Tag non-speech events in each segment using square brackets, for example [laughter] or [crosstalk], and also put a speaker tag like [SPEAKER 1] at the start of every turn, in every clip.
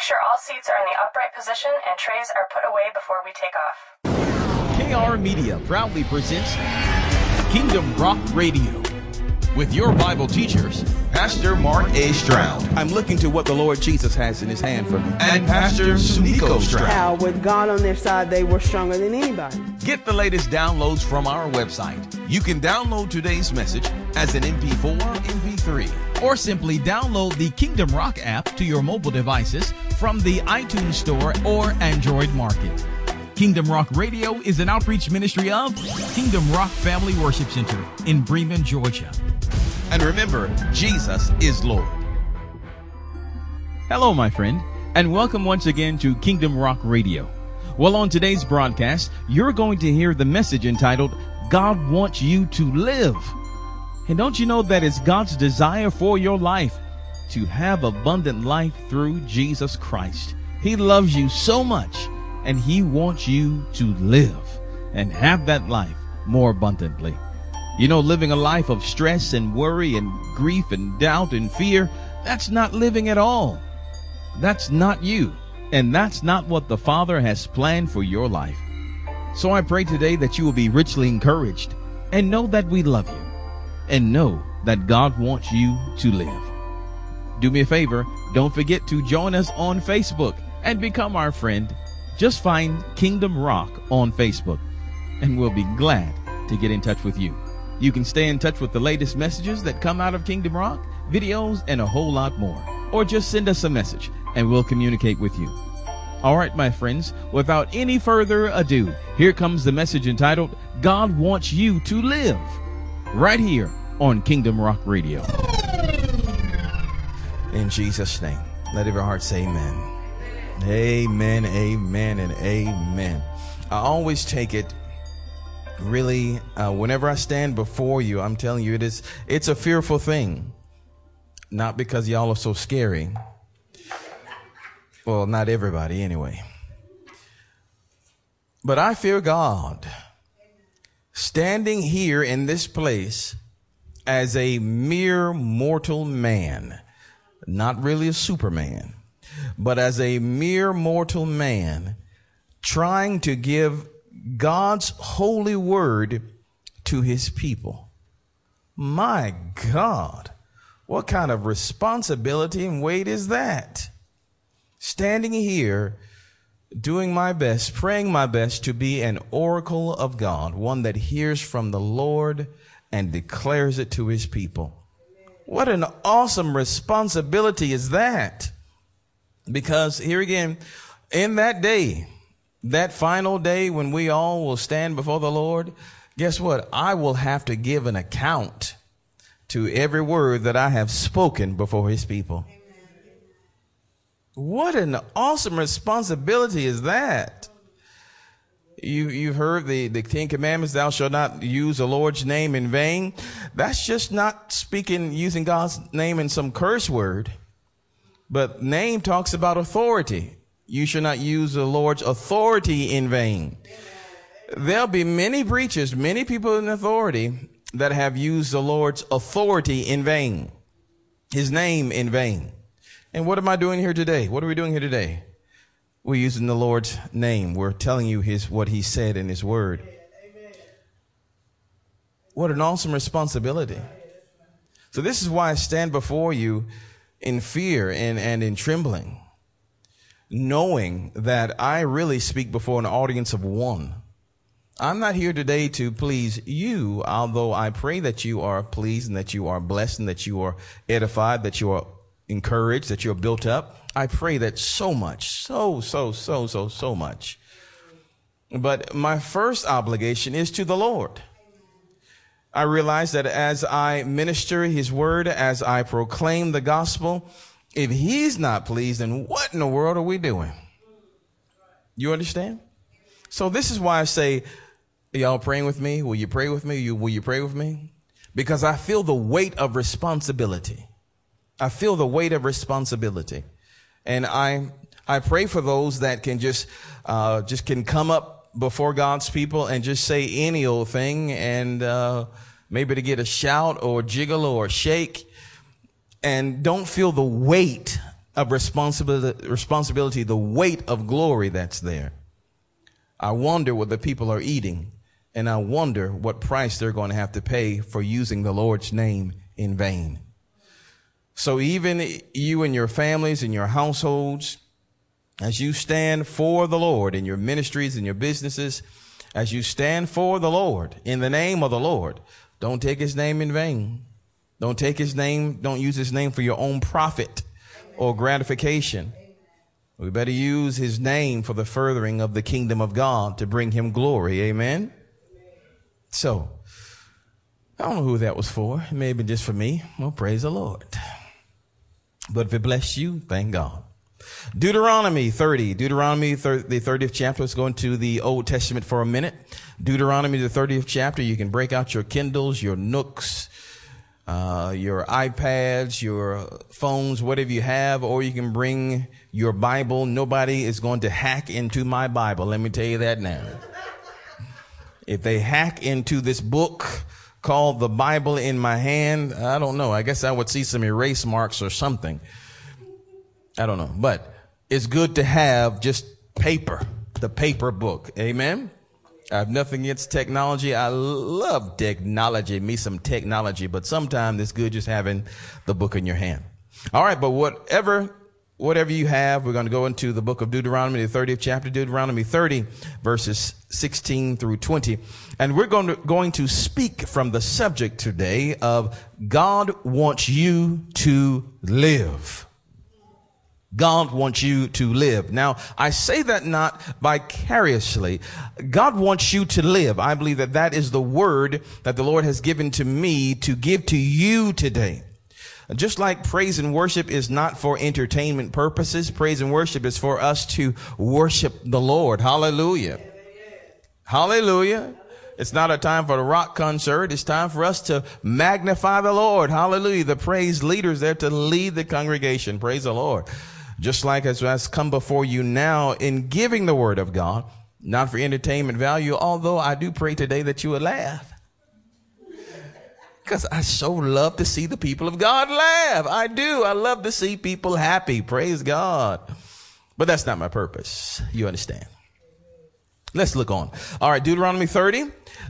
[SPEAKER 1] Make sure all seats are in the upright position and trays are put away before we take off.
[SPEAKER 2] KR Media proudly presents Kingdom Rock Radio with your Bible teachers, Pastor Mark A. Stroud
[SPEAKER 3] I'm looking to what the Lord Jesus has in his hand for me.
[SPEAKER 2] and Pastor Sunico Stroud.
[SPEAKER 4] how with God on their side, they were stronger than anybody.
[SPEAKER 2] Get the latest downloads from our website. You can download today's message as an MP4 or MP3, or simply download the Kingdom Rock app to your mobile devices from the iTunes Store or Android Market. Kingdom Rock Radio is an outreach ministry of Kingdom Rock Family Worship Center in Bremen, Georgia. And remember, Jesus is Lord. Hello, my friend, and welcome once again to Kingdom Rock Radio. Well, on today's broadcast, you're going to hear the message entitled, God Wants You to Live. And don't you know that it's God's desire for your life to have abundant life through Jesus Christ? He loves you so much, and He wants you to live and have that life more abundantly. You know, living a life of stress and worry and grief and doubt and fear, that's not living at all. That's not you. And that's not what the Father has planned for your life. So I pray today that you will be richly encouraged and know that we love you and know that God wants you to live. Do me a favor, don't forget to join us on Facebook and become our friend. Just find Kingdom Rock on Facebook and we'll be glad to get in touch with you. You can stay in touch with the latest messages that come out of Kingdom Rock, videos, and a whole lot more. Or just send us a message and we'll communicate with you. All right, my friends, without any further ado, here comes the message entitled, God Wants You to Live, right here on Kingdom Rock Radio.
[SPEAKER 3] In Jesus' name. Let every heart say amen. Amen, amen, and amen. I always take it really, uh, whenever I stand before you, I'm telling you, it is, it's a fearful thing. Not because y'all are so scary. Well, not everybody anyway. But I fear God. Standing here in this place as a mere mortal man, not really a superman, but as a mere mortal man, trying to give God's holy word to his people. My God, what kind of responsibility and weight is that? Standing here, doing my best, praying my best to be an oracle of God, one that hears from the Lord and declares it to his people. What an awesome responsibility is that? Because here again, in that day, that final day when we all will stand before the Lord, guess what? I will have to give an account to every word that I have spoken before his people. What an awesome responsibility is that? You, you've heard the, the Ten Commandments, thou shalt not use the Lord's name in vain. That's just not speaking, using God's name in some curse word. But name talks about authority. You shall not use the Lord's authority in vain. There'll be many preachers, many people in authority that have used the Lord's authority in vain. His name in vain. And what am I doing here today? What are we doing here today? We're using the Lord's name. We're telling you his, what he said in his word. What an awesome responsibility. So this is why I stand before you in fear and, and in trembling, knowing that I really speak before an audience of one. I'm not here today to please you, although I pray that you are pleased and that you are blessed and that you are edified, that you are encouraged, that you're built up. I pray that so much, so, so, so, so, so much. But my first obligation is to the Lord. I realize that as I minister his word, as I proclaim the gospel, if he's not pleased, then what in the world are we doing? You understand? So this is why I say, y'all praying with me? Will you pray with me? You, will you pray with me? Because I feel the weight of responsibility. I feel the weight of responsibility. And I, I pray for those that can just, uh, just can come up before God's people and just say any old thing and, uh, maybe to get a shout or jiggle or shake and don't feel the weight of responsibility, responsibility, the weight of glory that's there. I wonder what the people are eating, and I wonder what price they're going to have to pay for using the Lord's name in vain. So even you and your families and your households, as you stand for the Lord in your ministries and your businesses, as you stand for the Lord in the name of the Lord, don't take his name in vain. Don't take his name, don't use his name for your own profit or gratification. We better use his name for the furthering of the kingdom of God to bring him glory. Amen. So, I don't know who that was for. It may have been just for me. Well, praise the Lord. But if it bless you, thank God. Deuteronomy 30. Deuteronomy, thir- the 30th chapter. Let's go into the Old Testament for a minute. Deuteronomy, the 30th chapter. You can break out your Kindles, your Nooks, uh, your iPads, your phones, whatever you have, or you can bring your Bible. Nobody is going to hack into my Bible. Let me tell you that now. If they hack into this book called the Bible in my hand, I don't know. I guess I would see some erase marks or something. I don't know, but it's good to have just paper, the paper book. Amen. I have nothing against technology. I love technology, me some technology, but sometimes it's good just having the book in your hand. All right, but whatever whatever you have, we're going to go into the book of Deuteronomy, the 30th chapter, Deuteronomy 30, verses 16 through 20. And we're going to, going to speak from the subject today of God wants you to live. God wants you to live. Now, I say that not vicariously. God wants you to live. I believe that that is the word that the Lord has given to me to give to you today. Just like praise and worship is not for entertainment purposes, praise and worship is for us to worship the Lord. Hallelujah. Hallelujah. It's not a time for the rock concert. It's time for us to magnify the Lord. Hallelujah. The praise leaders there to lead the congregation. Praise the Lord just like as has come before you now in giving the word of God, not for entertainment value, although I do pray today that you will laugh. Because I so love to see the people of God laugh. I do. I love to see people happy. Praise God. But that's not my purpose. You understand. Let's look on. All right, Deuteronomy 30,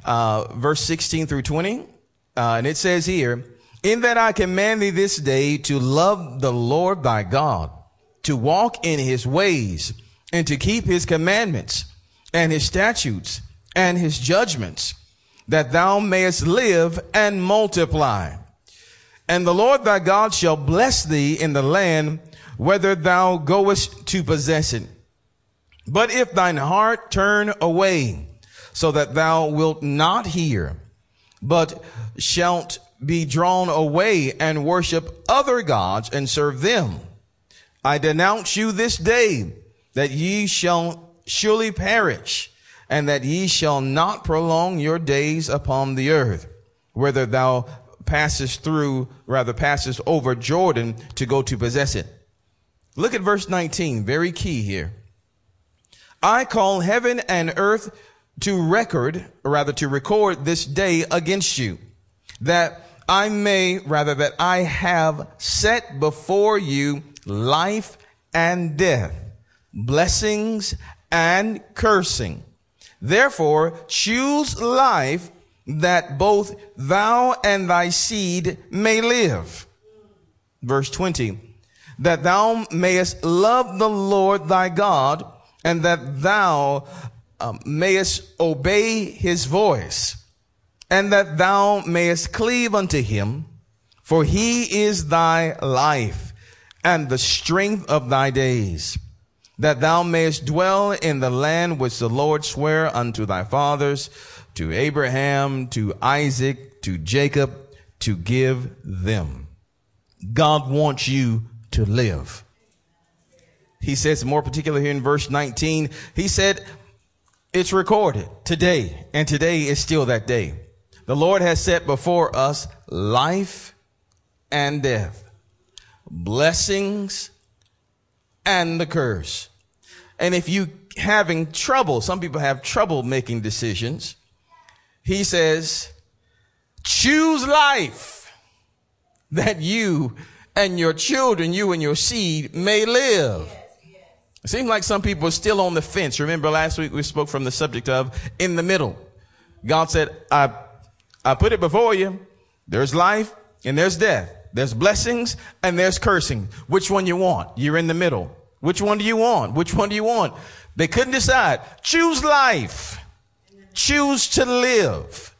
[SPEAKER 3] uh, verse 16 through 20. Uh, and it says here, In that I command thee this day to love the Lord thy God to walk in his ways and to keep his commandments and his statutes and his judgments that thou mayest live and multiply. And the Lord thy God shall bless thee in the land whether thou goest to possess it. But if thine heart turn away so that thou wilt not hear, but shalt be drawn away and worship other gods and serve them, I denounce you this day that ye shall surely perish and that ye shall not prolong your days upon the earth, whether thou passest through, rather passest over Jordan to go to possess it. Look at verse 19, very key here. I call heaven and earth to record, or rather to record this day against you, that I may, rather that I have set before you life and death, blessings and cursing. Therefore, choose life that both thou and thy seed may live. Verse 20, that thou mayest love the Lord thy God and that thou um, mayest obey his voice and that thou mayest cleave unto him for he is thy life and the strength of thy days, that thou mayest dwell in the land which the Lord sware unto thy fathers, to Abraham, to Isaac, to Jacob, to give them. God wants you to live. He says more particular here in verse 19, he said, it's recorded today, and today is still that day. The Lord has set before us life and death blessings and the curse. And if you having trouble, some people have trouble making decisions. He says, choose life that you and your children, you and your seed may live. It seems like some people are still on the fence. Remember last week we spoke from the subject of in the middle. God said, I, I put it before you. There's life and there's death. There's blessings and there's cursing. Which one you want? You're in the middle. Which one do you want? Which one do you want? They couldn't decide. Choose life. Choose to live.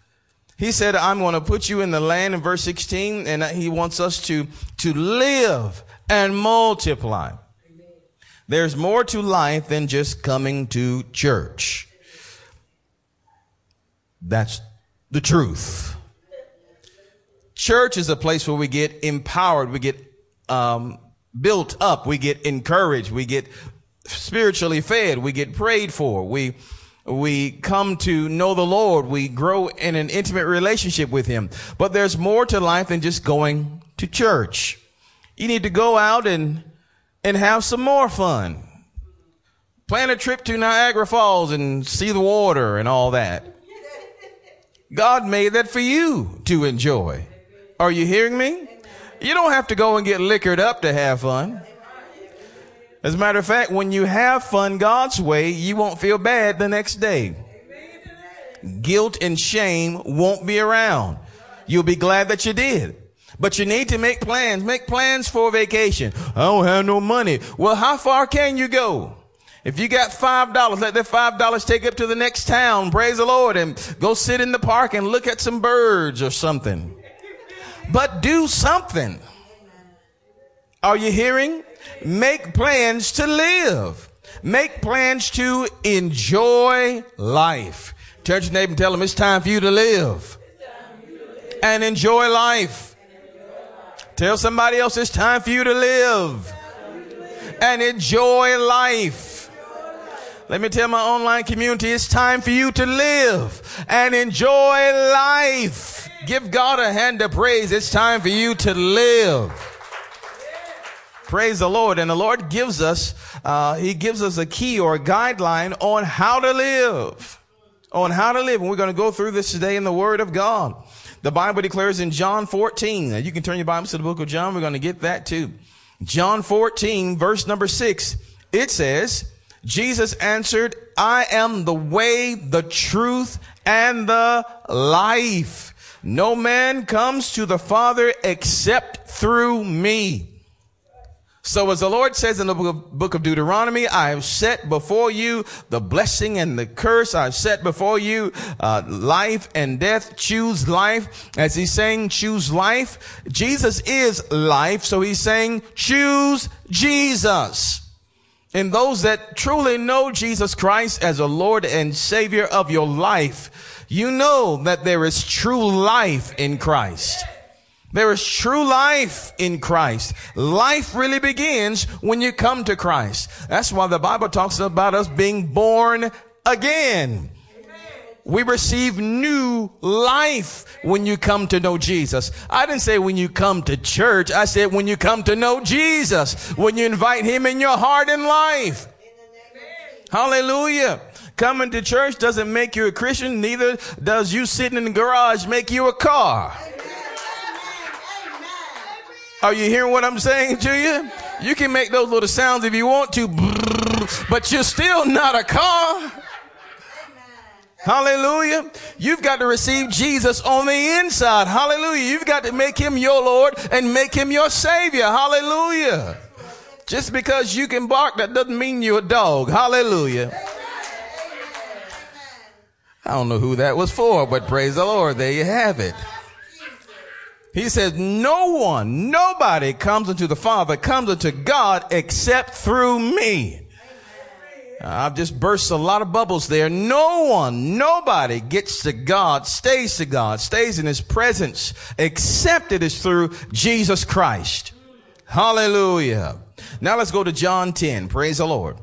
[SPEAKER 3] He said, I'm going to put you in the land in verse 16 and he wants us to, to live and multiply. There's more to life than just coming to church. That's the truth. Church is a place where we get empowered, we get um, built up, we get encouraged, we get spiritually fed, we get prayed for, we we come to know the Lord, we grow in an intimate relationship with Him. But there's more to life than just going to church. You need to go out and and have some more fun. Plan a trip to Niagara Falls and see the water and all that. God made that for you to enjoy. Are you hearing me? You don't have to go and get liquored up to have fun. As a matter of fact, when you have fun God's way, you won't feel bad the next day. Guilt and shame won't be around. You'll be glad that you did. But you need to make plans. Make plans for vacation. I don't have no money. Well, how far can you go? If you got five dollars, let that five dollars take up to the next town. Praise the Lord and go sit in the park and look at some birds or something. But do something. Are you hearing? Make plans to live. Make plans to enjoy life. Turn to your neighbor and tell them it's time for you to live and enjoy life. Tell somebody else it's time for you to live and enjoy life. Let me tell my online community it's time for you to live and enjoy life. Give God a hand of praise. It's time for you to live. Praise the Lord. And the Lord gives us, uh, He gives us a key or a guideline on how to live. On how to live. And we're going to go through this today in the Word of God. The Bible declares in John 14. Now you can turn your Bibles to the book of John. We're going to get that too. John 14, verse number 6. It says, Jesus answered, I am the way, the truth, and the life. No man comes to the Father except through me. So as the Lord says in the book of Deuteronomy, I have set before you the blessing and the curse. I've set before you uh, life and death. Choose life. As he's saying, choose life. Jesus is life. So he's saying, choose Jesus. And those that truly know Jesus Christ as a Lord and Savior of your life, you know that there is true life in Christ. There is true life in Christ. Life really begins when you come to Christ. That's why the Bible talks about us being born again. We receive new life when you come to know Jesus. I didn't say when you come to church. I said when you come to know Jesus. When you invite Him in your heart and life. Hallelujah. Coming to church doesn't make you a Christian. Neither does you sitting in the garage make you a car. Are you hearing what I'm saying to you? You can make those little sounds if you want to, but you're still not a car. Hallelujah. You've got to receive Jesus on the inside. Hallelujah. You've got to make him your Lord and make him your savior. Hallelujah. Just because you can bark, that doesn't mean you're a dog. Hallelujah. I don't know who that was for, but praise the Lord. There you have it. He says, no one, nobody comes unto the Father, comes unto God except through me. Uh, I've just burst a lot of bubbles there. No one, nobody gets to God, stays to God, stays in his presence, except it is through Jesus Christ. Hallelujah. Now let's go to John 10. Praise the Lord.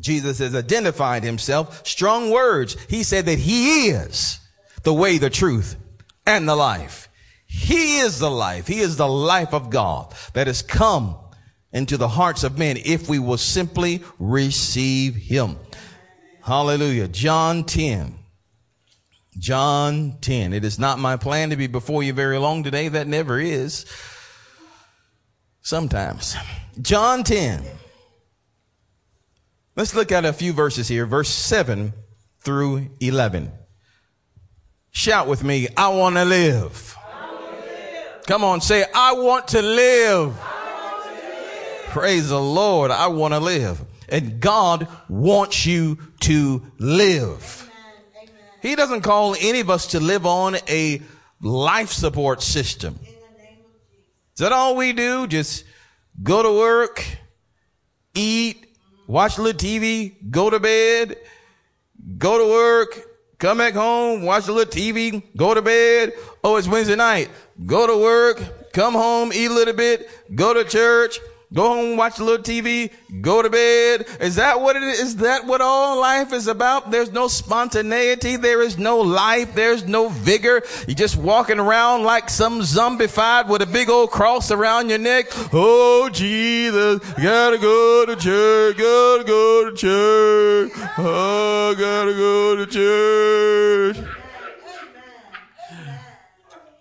[SPEAKER 3] Jesus has identified himself. Strong words. He said that he is the way, the truth, and the life. He is the life. He is the life of God that has come into the hearts of men if we will simply receive him. Hallelujah. John 10. John 10. It is not my plan to be before you very long today. That never is. Sometimes. John 10. Let's look at a few verses here, verse 7 through 11. Shout with me, I want to live. Come on, say, I want to live. Praise the Lord, I want to live. And God wants you to live. He doesn't call any of us to live on a life support system. Is that all we do? Just go to work, eat, watch a little TV, go to bed, go to work, come back home, watch a little TV, go to bed. Oh, it's Wednesday night. Go to work, come home, eat a little bit, go to church, Go home, watch a little TV, go to bed. Is that what it is? Is that what all life is about? There's no spontaneity. There is no life. There's no vigor. You're just walking around like some zombified with a big old cross around your neck. Oh, Jesus, gotta go to church, gotta go to church. Oh, gotta go to church.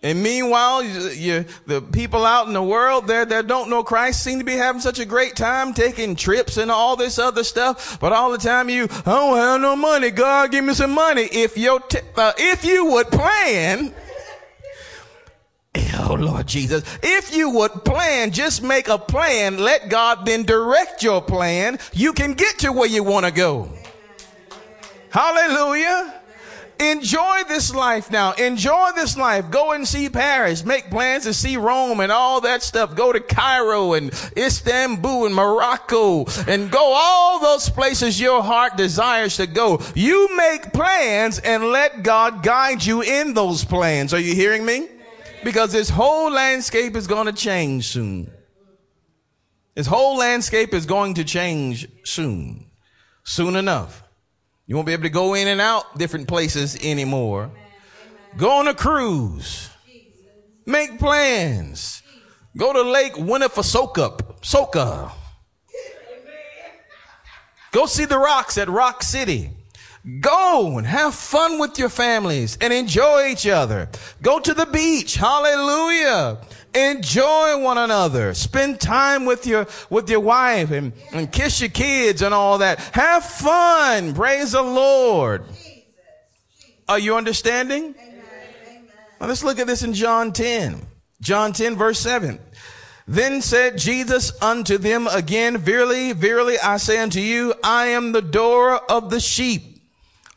[SPEAKER 3] And meanwhile, you, you, the people out in the world there that don't know Christ seem to be having such a great time taking trips and all this other stuff. But all the time you, I don't have no money. God, give me some money. If your, t- uh, if you would plan, [laughs] oh Lord Jesus, if you would plan, just make a plan. Let God then direct your plan. You can get to where you want to go. Hallelujah. Enjoy this life now. Enjoy this life. Go and see Paris. Make plans to see Rome and all that stuff. Go to Cairo and Istanbul and Morocco and go all those places your heart desires to go. You make plans and let God guide you in those plans. Are you hearing me? Because this whole landscape is going to change soon. This whole landscape is going to change soon. Soon enough. You won't be able to go in and out different places anymore. Go on a cruise. Make plans. Go to Lake Winnepesaukah. Soka. Go see the rocks at Rock City. Go and have fun with your families and enjoy each other. Go to the beach. Hallelujah. Enjoy one another. Spend time with your, with your wife and, and kiss your kids and all that. Have fun. Praise the Lord. Are you understanding? Now let's look at this in John 10. John 10 verse 7. Then said Jesus unto them again, Verily, verily, I say unto you, I am the door of the sheep.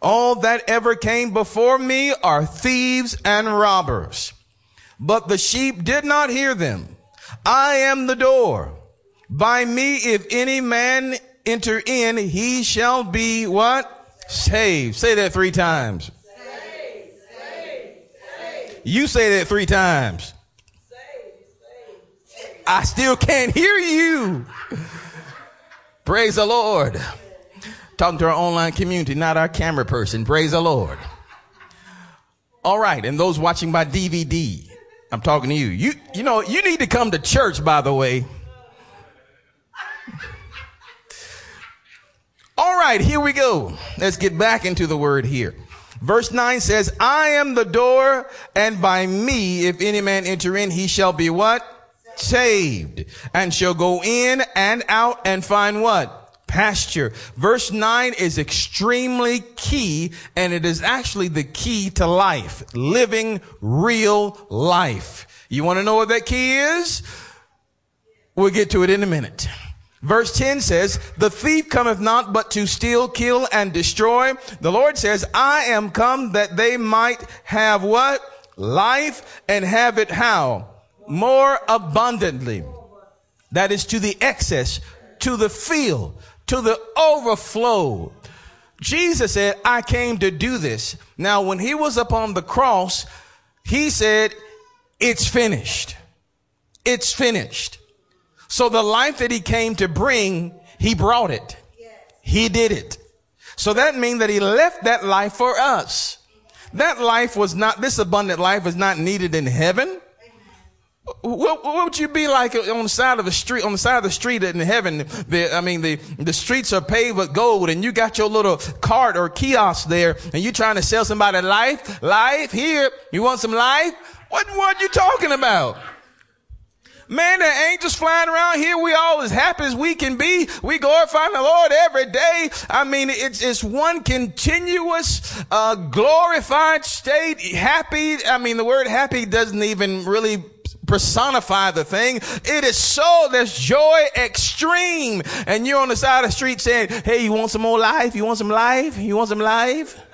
[SPEAKER 3] All that ever came before me are thieves and robbers. But the sheep did not hear them. I am the door. By me, if any man enter in, he shall be what? Saved. Say that three times. Saved, saved, saved. You say that three times. Saved, saved, saved. I still can't hear you. Praise the Lord. Talking to our online community, not our camera person. Praise the Lord. All right. And those watching by DVD, I'm talking to you. You, you know, you need to come to church, by the way. All right, here we go. Let's get back into the word here. Verse 9 says, I am the door, and by me, if any man enter in, he shall be what? Saved. And shall go in and out and find what? Pasture. Verse 9 is extremely key, and it is actually the key to life. Living real life. You want to know what that key is? We'll get to it in a minute. Verse 10 says, the thief cometh not but to steal, kill, and destroy. The Lord says, I am come that they might have what? Life and have it how? More abundantly. That is to the excess, to the fill, to the overflow. Jesus said, I came to do this. Now, when he was upon the cross, he said, it's finished. It's finished. So the life that he came to bring, he brought it. He did it. So that means that he left that life for us. That life was not, this abundant life is not needed in heaven. What, what, would you be like on the side of the street, on the side of the street in heaven? The, I mean, the, the streets are paved with gold and you got your little cart or kiosk there and you're trying to sell somebody life, life here. You want some life? What, what are you talking about? Man, the angels flying around here. We all as happy as we can be. We glorify the Lord every day. I mean, it's, it's one continuous, uh, glorified state. Happy. I mean, the word happy doesn't even really personify the thing. It is so, there's joy extreme. And you're on the side of the street saying, Hey, you want some more life? You want some life? You want some life? [laughs]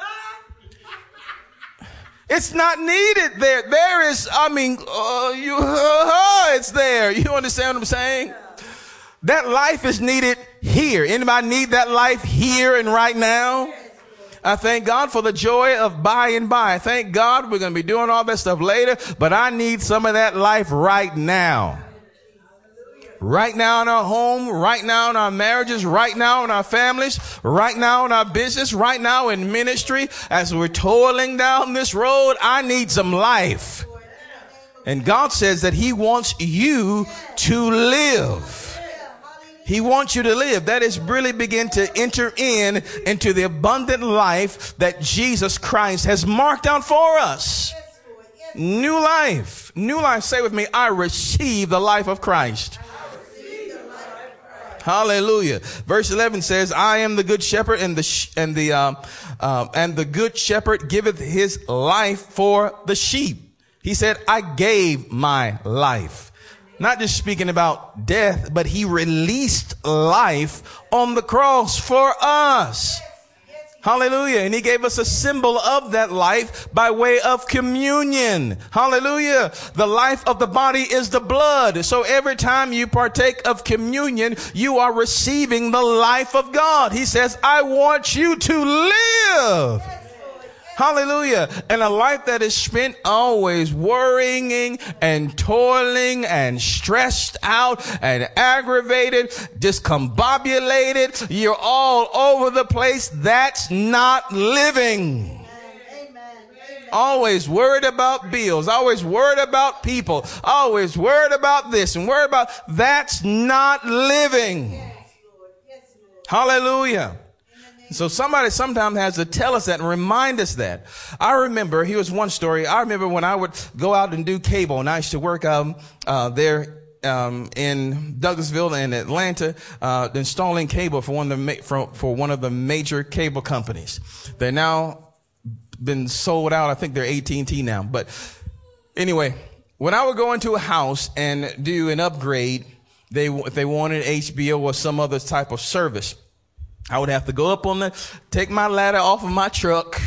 [SPEAKER 3] It's not needed there. There is, I mean, uh, you, [laughs] uh, it's there. You understand what I'm saying? That life is needed here. Anybody need that life here and right now? I thank God for the joy of by and by. Thank God we're going to be doing all that stuff later, but I need some of that life right now. Right now in our home, right now in our marriages, right now in our families, right now in our business, right now in ministry, as we're toiling down this road, I need some life. And God says that He wants you to live. He wants you to live. That is really begin to enter in into the abundant life that Jesus Christ has marked out for us. New life. New life. Say with me, I receive the life of Christ. Hallelujah. Verse 11 says, I am the good shepherd and the, sh- and the, um, uh, and the good shepherd giveth his life for the sheep. He said, I gave my life. Not just speaking about death, but he released life on the cross for us. Hallelujah. And he gave us a symbol of that life by way of communion. Hallelujah. The life of the body is the blood. So every time you partake of communion, you are receiving the life of God. He says, I want you to live. Hallelujah. And a life that is spent always worrying and toiling and stressed out and aggravated, discombobulated. You're all over the place. That's not living. Always worried about bills, always worried about people, always worried about this and worried about that's not living. Hallelujah. So somebody sometimes has to tell us that and remind us that. I remember, here was one story. I remember when I would go out and do cable and I used to work, um, uh, there, um, in Douglasville and Atlanta, uh, installing cable for one of the, ma- for, for one of the major cable companies. They're now been sold out. I think they're AT&T now. But anyway, when I would go into a house and do an upgrade, they, they wanted HBO or some other type of service, I would have to go up on the, take my ladder off of my truck,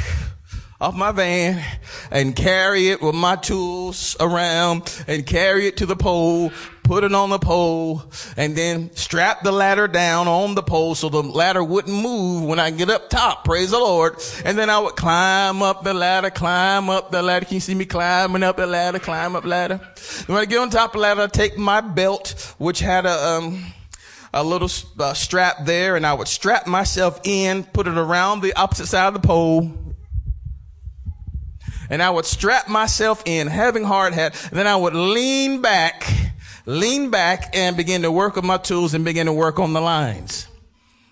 [SPEAKER 3] off my van, and carry it with my tools around and carry it to the pole, put it on the pole, and then strap the ladder down on the pole so the ladder wouldn't move when I get up top. Praise the Lord. And then I would climb up the ladder, climb up the ladder. Can you see me climbing up the ladder, climb up ladder? When I get on top of the ladder, I take my belt, which had a, um, a little uh, strap there and I would strap myself in, put it around the opposite side of the pole. And I would strap myself in, having hard hat. Then I would lean back, lean back and begin to work with my tools and begin to work on the lines.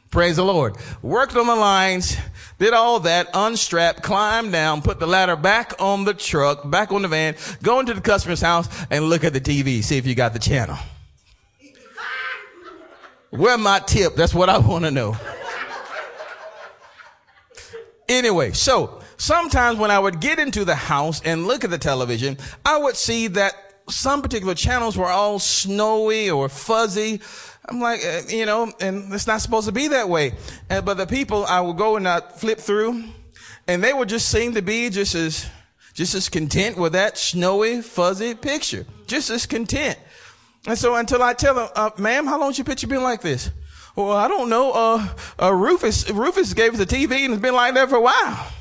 [SPEAKER 3] Praise the Lord. Worked on the lines, did all that, unstrapped, climbed down, put the ladder back on the truck, back on the van, go into the customer's house and look at the TV, see if you got the channel. Where my tip? That's what I want to know. Anyway, so sometimes when I would get into the house and look at the television, I would see that some particular channels were all snowy or fuzzy. I'm like, uh, you know, and it's not supposed to be that way. Uh, but the people I would go and I flip through and they would just seem to be just as, just as content with that snowy, fuzzy picture. Just as content. And so until I tell them, uh, ma'am, how long's your picture been like this? Well, I don't know. Uh, uh, Rufus, Rufus gave us a TV and it's been like that for a while.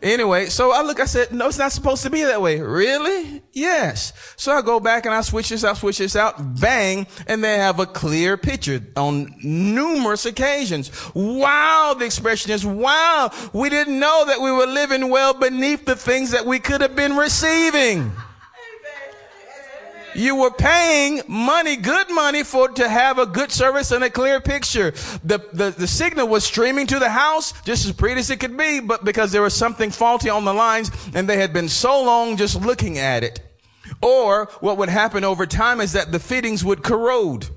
[SPEAKER 3] Anyway, so I look, I said, no, it's not supposed to be that way. Really? Yes. So I go back and I switch this out, switch this out, bang, and they have a clear picture on numerous occasions. Wow, the expression is, wow, we didn't know that we were living well beneath the things that we could have been receiving. You were paying money, good money for to have a good service and a clear picture. The, the, the signal was streaming to the house just as pretty as it could be, but because there was something faulty on the lines and they had been so long just looking at it. Or what would happen over time is that the fittings would corrode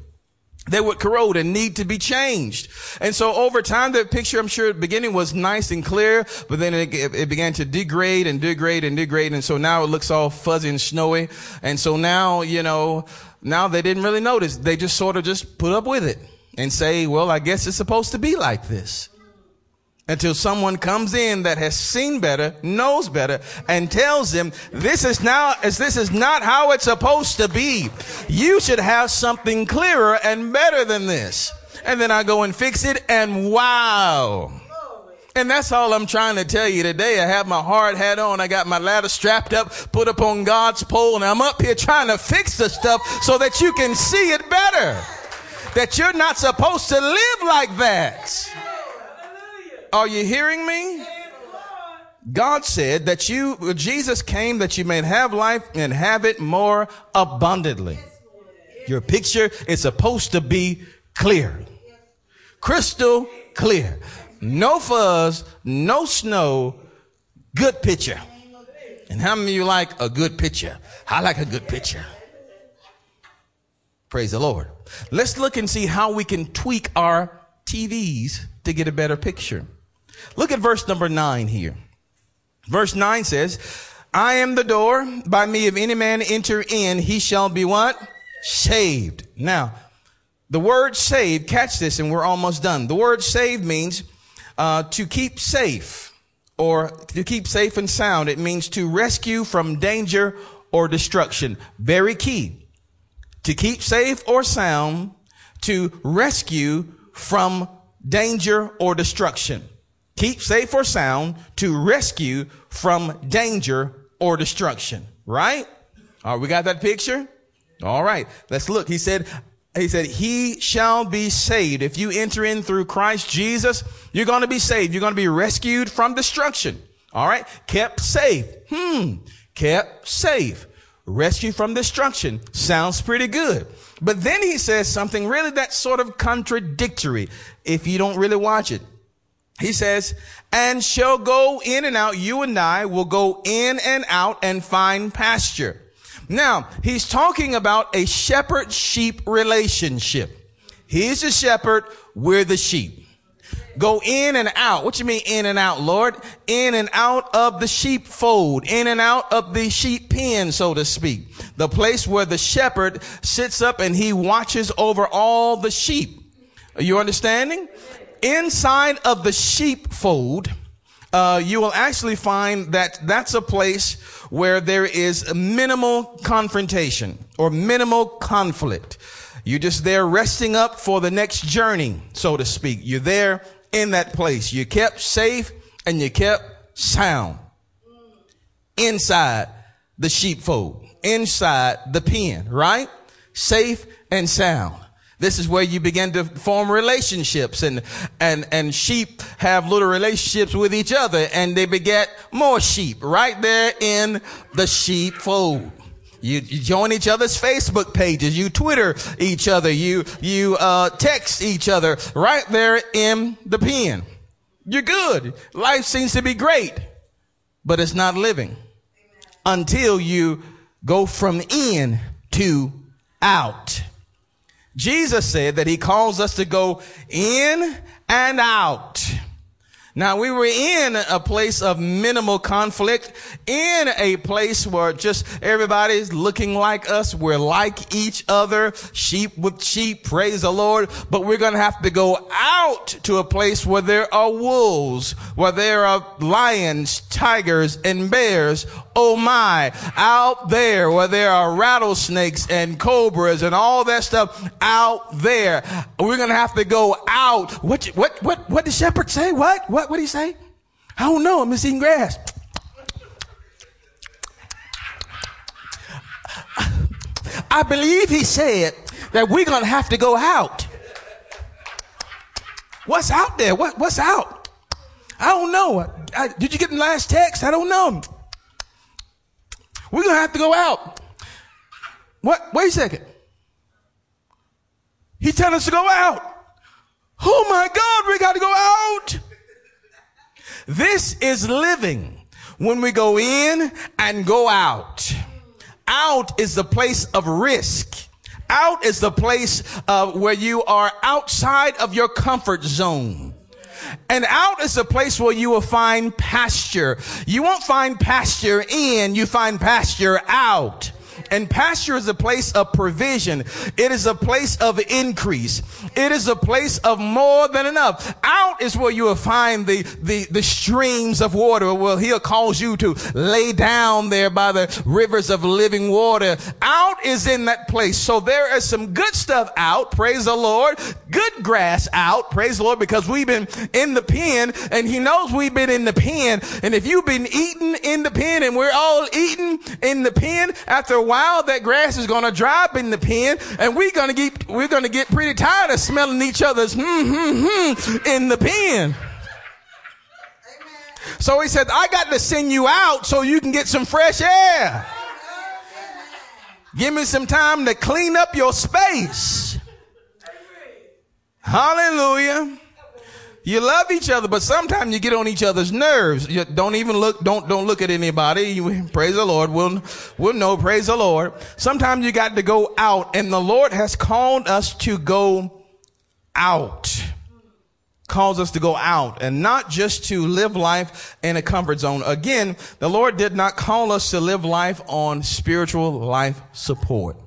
[SPEAKER 3] they would corrode and need to be changed. And so over time, the picture, I'm sure beginning was nice and clear, but then it, it, began to degrade and degrade and degrade. And so now it looks all fuzzy and snowy. And so now, you know, now they didn't really notice. They just sort of just put up with it and say, well, I guess it's supposed to be like this until someone comes in that has seen better, knows better, and tells them this is now as this is not how it's supposed to be. You should have something clearer and better than this. And then I go and fix it and wow. And that's all I'm trying to tell you today. I have my hard hat on. I got my ladder strapped up, put up on God's pole, and I'm up here trying to fix the stuff so that you can see it better. That you're not supposed to live like that. Are you hearing me? God said that you, Jesus came that you may have life and have it more abundantly. Your picture is supposed to be clear. Crystal clear. No fuzz, no snow, good picture. And how many of you like a good picture? I like a good picture. Praise the Lord. Let's look and see how we can tweak our TVs to get a better picture. Look at verse number nine here. Verse nine says, I am the door. By me, if any man enter in, he shall be what? Saved. Now, the word saved, catch this and we're almost done. The word saved means uh, to keep safe or to keep safe and sound. It means to rescue from danger or destruction. Very key. To keep safe or sound, to rescue from danger or destruction keep safe or sound, to rescue from danger or destruction. Right? All right, we got that picture? All right, let's look. He said, he said, he shall be saved. If you enter in through Christ Jesus, you're going to be saved. You're going to be rescued from destruction. All right. Kept safe. Hmm. Kept safe. Rescue from destruction. Sounds pretty good. But then he says something really that's sort of contradictory if you don't really watch it. He says, and shall go in and out. You and I will go in and out and find pasture. Now, he's talking about a shepherd sheep relationship. He's the shepherd. We're the sheep. Go in and out. What you mean in and out, Lord? In and out of the sheepfold, in and out of the sheep pen, so to speak. The place where the shepherd sits up and he watches over all the sheep. Are you understanding? Inside of the sheepfold, uh, you will actually find that that's a place where there is minimal confrontation or minimal conflict. You're just there resting up for the next journey, so to speak. You're there in that place. You kept safe and you kept sound inside the sheepfold, inside the pen, right? Safe and sound. This is where you begin to form relationships and, and, and sheep have little relationships with each other and they beget more sheep right there in the sheepfold. You, you, join each other's Facebook pages. You Twitter each other. You, you, uh, text each other right there in the pen. You're good. Life seems to be great, but it's not living until you go from in to out. Jesus said that he calls us to go in and out. Now we were in a place of minimal conflict, in a place where just everybody's looking like us. We're like each other, sheep with sheep, praise the Lord. But we're going to have to go out to a place where there are wolves, where there are lions, tigers, and bears. Oh my, out there where there are rattlesnakes and cobras and all that stuff out there. We're going to have to go out. What, what, what, what did Shepherd say? What? What? What, what did he say? I don't know. I'm just eating grass. I believe he said that we're going to have to go out. What's out there? What, what's out? I don't know. I, did you get the last text? I don't know. We're going to have to go out. What? Wait a second. He's telling us to go out. Oh my God, we got to go out. This is living when we go in and go out. Out is the place of risk. Out is the place uh, where you are outside of your comfort zone. And out is the place where you will find pasture. You won't find pasture in, you find pasture out. And pasture is a place of provision. It is a place of increase. It is a place of more than enough. Out is where you will find the, the, the streams of water. Well, he'll cause you to lay down there by the rivers of living water. Out is in that place. So there is some good stuff out. Praise the Lord. Good grass out. Praise the Lord because we've been in the pen and he knows we've been in the pen. And if you've been eating in the pen and we're all eating in the pen after a while, that grass is going to dry up in the pen and we're going to get, we're going to get pretty tired of smelling each other's hmm, hmm, hmm in the pen. So he said, I got to send you out so you can get some fresh air. Give me some time to clean up your space. Hallelujah. You love each other, but sometimes you get on each other's nerves. You don't even look, don't, don't look at anybody. You, praise the Lord. We'll, we'll know. Praise the Lord. Sometimes you got to go out and the Lord has called us to go out. Calls us to go out and not just to live life in a comfort zone. Again, the Lord did not call us to live life on spiritual life support.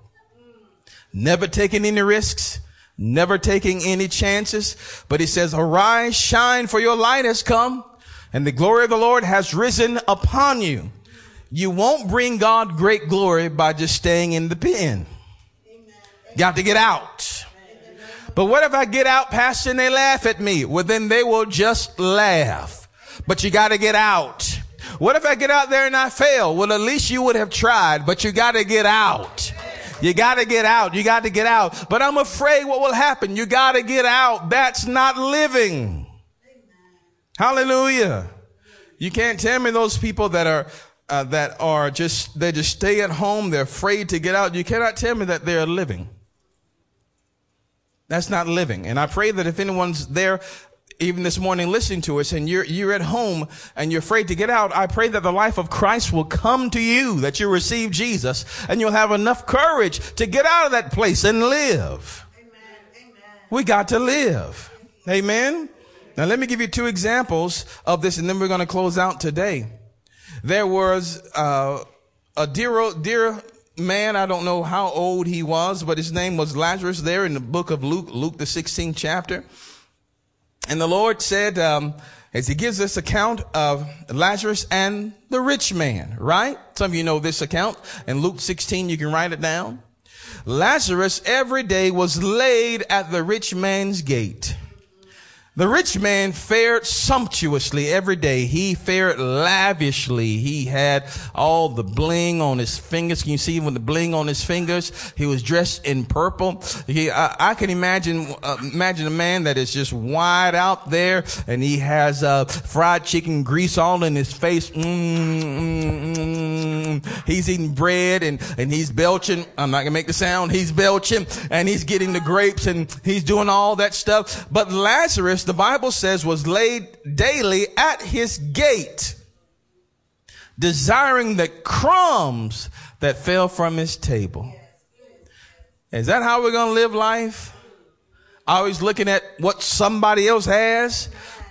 [SPEAKER 3] Never taking any risks never taking any chances. But he says, arise, shine, for your light has come and the glory of the Lord has risen upon you. You won't bring God great glory by just staying in the pen. You have to get out. But what if I get out, Pastor, and they laugh at me? Well, then they will just laugh. But you got to get out. What if I get out there and I fail? Well, at least you would have tried, but you got to get out. You gotta get out. You gotta get out. But I'm afraid what will happen. You gotta get out. That's not living. Hallelujah. You can't tell me those people that are uh, that are just they just stay at home. They're afraid to get out. You cannot tell me that they're living. That's not living. And I pray that if anyone's there even this morning listening to us and you're, you're at home and you're afraid to get out, I pray that the life of Christ will come to you, that you receive Jesus and you'll have enough courage to get out of that place and live. Amen. Amen. We got to live. Amen. Now let me give you two examples of this and then we're going to close out today. There was, uh, a dear, dear man, I don't know how old he was, but his name was Lazarus there in the book of Luke, Luke the 16th chapter. And the Lord said, um, as he gives this account of Lazarus and the rich man, right? Some of you know this account. In Luke 16, you can write it down. Lazarus every day was laid at the rich man's gate the rich man fared sumptuously every day. He fared lavishly. He had all the bling on his fingers. Can you see when the bling on his fingers? He was dressed in purple. He, I, I can imagine, uh, imagine a man that is just wide out there and he has, uh, fried chicken grease all in his face. Mm, mm, mm. He's eating bread and, and he's belching. I'm not gonna make the sound. He's belching and he's getting the grapes and he's doing all that stuff. But Lazarus, the Bible says, was laid daily at his gate, desiring the crumbs that fell from his table. Is that how we're going to live life? Always looking at what somebody else has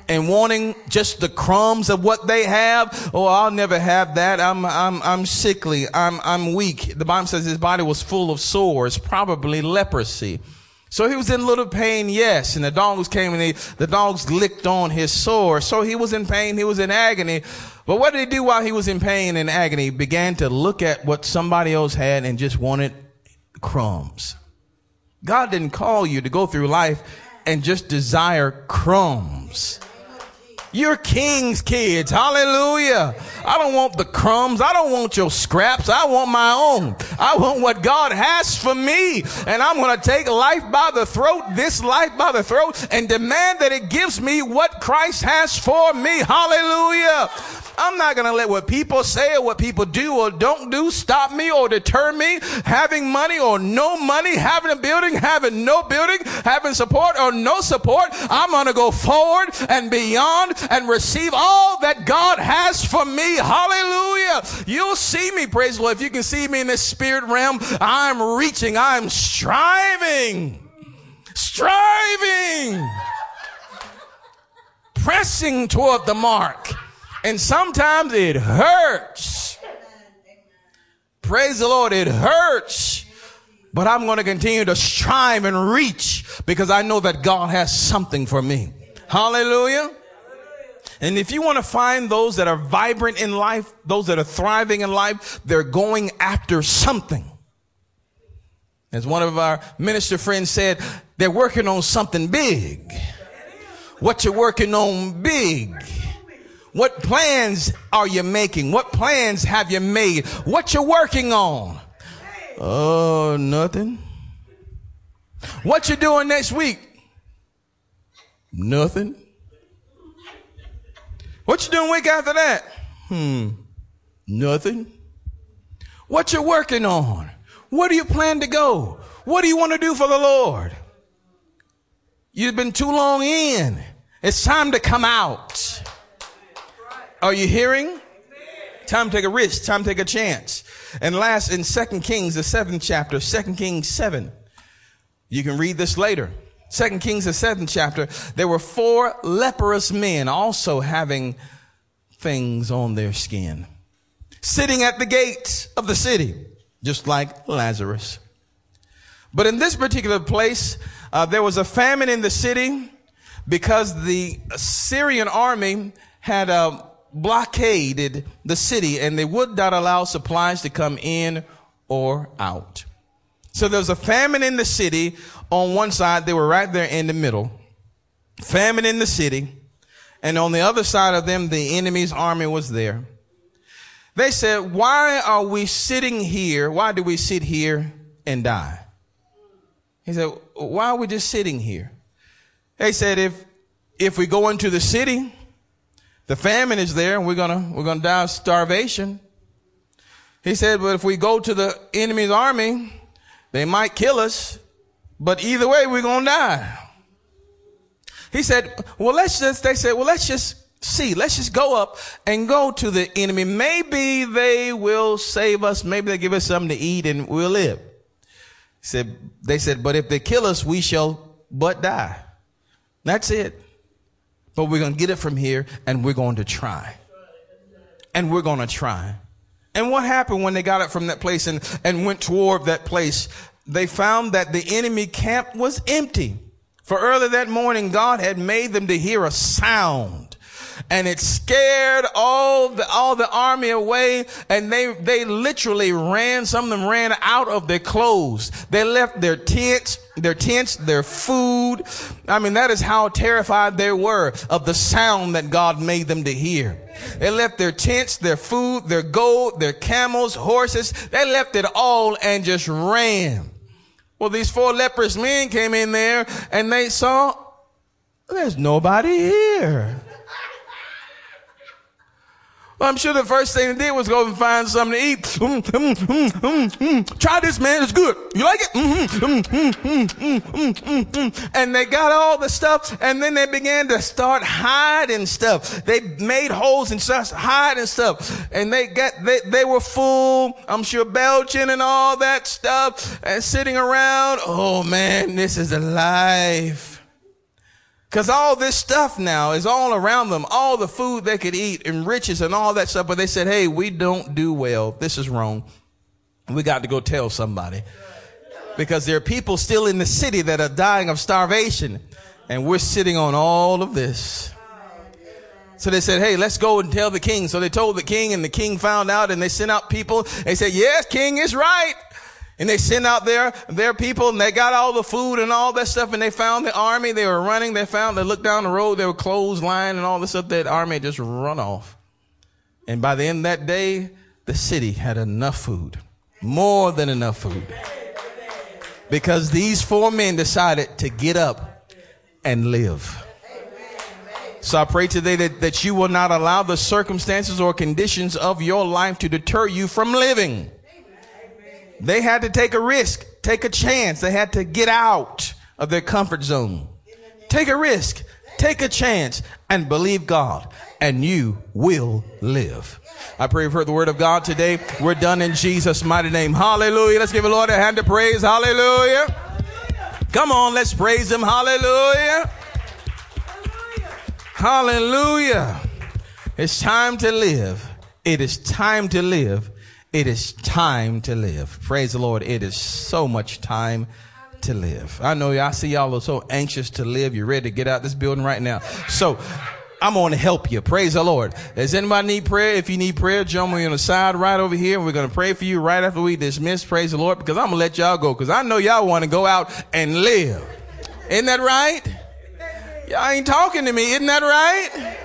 [SPEAKER 3] and wanting just the crumbs of what they have. Oh, I'll never have that. I'm, I'm, I'm sickly. I'm, I'm weak. The Bible says his body was full of sores, probably leprosy. So he was in little pain, yes. And the dogs came and they, the dogs licked on his sore. So he was in pain. He was in agony. But what did he do while he was in pain and agony? Began to look at what somebody else had and just wanted crumbs. God didn't call you to go through life and just desire crumbs. You're king's kids. Hallelujah. I don't want the crumbs. I don't want your scraps. I want my own. I want what God has for me. And I'm going to take life by the throat, this life by the throat, and demand that it gives me what Christ has for me. Hallelujah. I'm not going to let what people say or what people do or don't do stop me or deter me. Having money or no money, having a building, having no building, having support or no support. I'm going to go forward and beyond and receive all that God has for me. Hallelujah. You'll see me, praise the Lord. If you can see me in this spirit realm, I'm reaching, I'm striving, striving, pressing toward the mark. And sometimes it hurts. Praise the Lord, it hurts. But I'm going to continue to strive and reach because I know that God has something for me. Hallelujah. And if you want to find those that are vibrant in life, those that are thriving in life, they're going after something. As one of our minister friends said, they're working on something big. What you're working on big. What plans are you making? What plans have you made? What you're working on? Oh, nothing. What you doing next week? Nothing. What you doing week after that? Hmm. Nothing. What you working on? Where do you plan to go? What do you want to do for the Lord? You've been too long in. It's time to come out. Are you hearing? Time to take a risk. Time to take a chance. And last in Second Kings, the seventh chapter, Second Kings 7. You can read this later. Second Kings, the seventh chapter, there were four leprous men also having things on their skin, sitting at the gates of the city, just like Lazarus. But in this particular place, uh, there was a famine in the city because the Syrian army had uh, blockaded the city and they would not allow supplies to come in or out. So there was a famine in the city on one side, they were right there in the middle. Famine in the city. And on the other side of them, the enemy's army was there. They said, why are we sitting here? Why do we sit here and die? He said, why are we just sitting here? They said, if, if we go into the city, the famine is there and we're gonna, we're gonna die of starvation. He said, but if we go to the enemy's army, they might kill us. But either way, we're to die. He said, well, let's just, they said, well, let's just see. Let's just go up and go to the enemy. Maybe they will save us. Maybe they give us something to eat and we'll live. He said, they said, but if they kill us, we shall but die. That's it. But we're going to get it from here and we're going to try. And we're going to try. And what happened when they got it from that place and, and went toward that place? they found that the enemy camp was empty. For early that morning, God had made them to hear a sound and it scared all the, all the army away and they, they literally ran, some of them ran out of their clothes. They left their tents, their tents, their food. I mean, that is how terrified they were of the sound that God made them to hear. They left their tents, their food, their gold, their camels, horses. They left it all and just ran. Well, these four leprous men came in there and they saw there's nobody here. Well, I'm sure the first thing they did was go and find something to eat. Mm, mm, mm, Try this, man. It's good. You like it? And they got all the stuff, and then they began to start hiding stuff. They made holes and stuff, hiding stuff, and they got they they were full. I'm sure belching and all that stuff, and sitting around. Oh man, this is a life. Cause all this stuff now is all around them, all the food they could eat and riches and all that stuff. But they said, Hey, we don't do well. This is wrong. We got to go tell somebody because there are people still in the city that are dying of starvation and we're sitting on all of this. So they said, Hey, let's go and tell the king. So they told the king and the king found out and they sent out people. They said, Yes, king is right. And they sent out their, their people and they got all the food and all that stuff and they found the army. They were running. They found, they looked down the road. There were clothes lying and all this stuff. That army just run off. And by the end of that day, the city had enough food. More than enough food. Because these four men decided to get up and live. So I pray today that, that you will not allow the circumstances or conditions of your life to deter you from living. They had to take a risk, take a chance. They had to get out of their comfort zone. Take a risk, take a chance, and believe God, and you will live. I pray for the word of God today. We're done in Jesus' mighty name. Hallelujah. Let's give the Lord a hand of praise. Hallelujah. Come on, let's praise him. Hallelujah. Hallelujah. It's time to live. It is time to live. It is time to live. Praise the Lord. It is so much time to live. I know y'all see y'all are so anxious to live. You're ready to get out this building right now. So I'm going to help you. Praise the Lord. Does anybody need prayer? If you need prayer, join me on the side right over here. We're going to pray for you right after we dismiss. Praise the Lord. Because I'm going to let y'all go. Because I know y'all want to go out and live. Isn't that right? Y'all ain't talking to me. Isn't that right?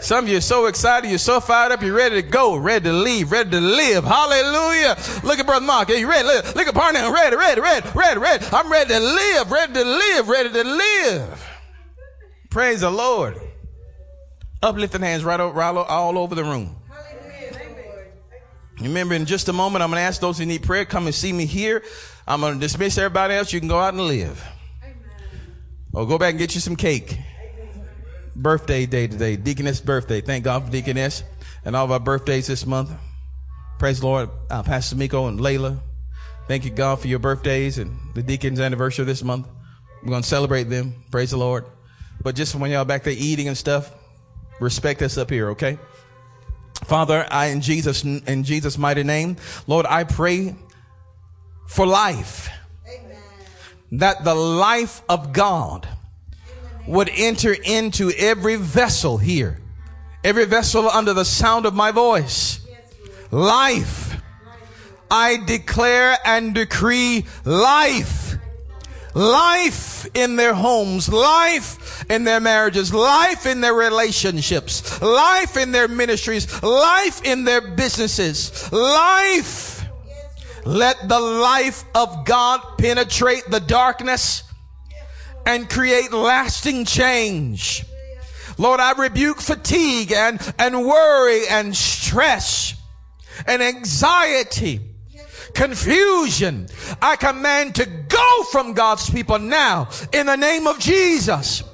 [SPEAKER 3] Some of you are so excited, you're so fired up, you're ready to go, ready to leave, ready to live. Hallelujah. Look at Brother Mark. Are you ready? Look, look at Parnell. Ready, ready, ready, ready, ready. I'm ready to live, ready to live, ready to live. Praise the Lord. Uplifting hands right, over, right all over the room. Remember, in just a moment, I'm going to ask those who need prayer, come and see me here. I'm going to dismiss everybody else. You can go out and live. Or go back and get you some cake birthday day today, Deaconess birthday. Thank God for Deaconess and all of our birthdays this month. Praise the Lord, uh, Pastor Miko and Layla. Thank you, God, for your birthdays and the deacon's anniversary this month. We're going to celebrate them. Praise the Lord. But just when y'all back there eating and stuff, respect us up here, okay? Father, I in Jesus in Jesus mighty name, Lord, I pray for life. Amen. That the life of God would enter into every vessel here, every vessel under the sound of my voice. Life. I declare and decree life. Life in their homes, life in their marriages, life in their relationships, life in their ministries, life in their businesses, life. Let the life of God penetrate the darkness and create lasting change. Lord, I rebuke fatigue and, and worry and stress and anxiety, confusion. I command to go from God's people now in the name of Jesus.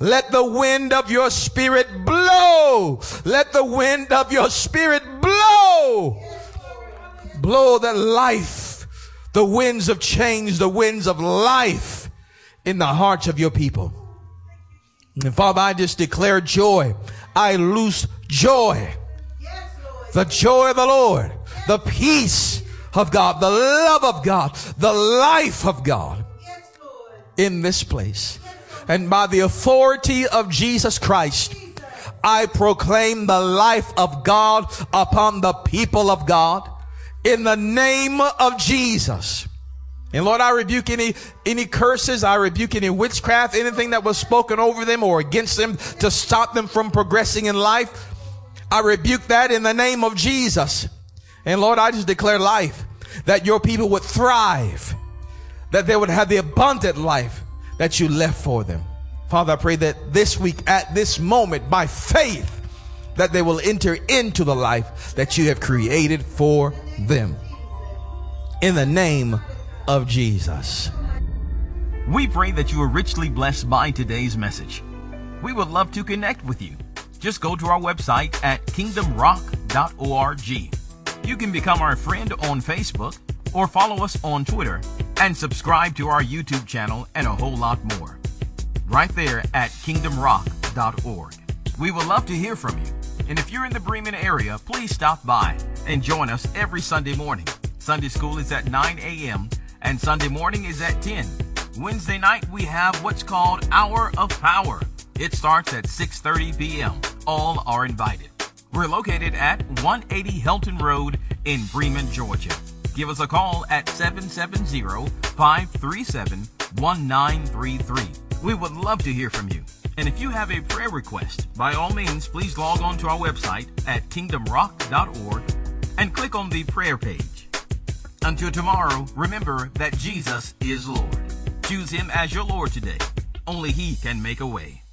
[SPEAKER 3] Let the wind of your spirit blow. Let the wind of your spirit blow. Blow that life, the winds of change, the winds of life in the hearts of your people. And Father, I just declare joy. I loose joy. The joy of the Lord, the peace of God, the love of God, the life of God in this place. And by the authority of Jesus Christ, I proclaim the life of God upon the people of God in the name of Jesus. And Lord, I rebuke any, any curses. I rebuke any witchcraft, anything that was spoken over them or against them to stop them from progressing in life. I rebuke that in the name of Jesus. And Lord, I just declare life that your people would thrive, that they would have the abundant life that you left for them. Father, I pray that this week, at this moment, by faith, that they will enter into the life that you have created for them. In the name of Jesus.
[SPEAKER 2] We pray that you are richly blessed by today's message. We would love to connect with you. Just go to our website at kingdomrock.org. You can become our friend on Facebook or follow us on Twitter and subscribe to our YouTube channel and a whole lot more. Right there at kingdomrock.org. We would love to hear from you. And if you're in the Bremen area, please stop by and join us every Sunday morning. Sunday school is at 9 a.m and Sunday morning is at 10. Wednesday night we have what's called Hour of Power. It starts at 6:30 p.m. All are invited. We're located at 180 Helton Road in Bremen, Georgia. Give us a call at 770-537-1933. We would love to hear from you. And if you have a prayer request, by all means, please log on to our website at kingdomrock.org and click on the prayer page. Until tomorrow, remember that Jesus is Lord. Choose Him as your Lord today. Only He can make a way.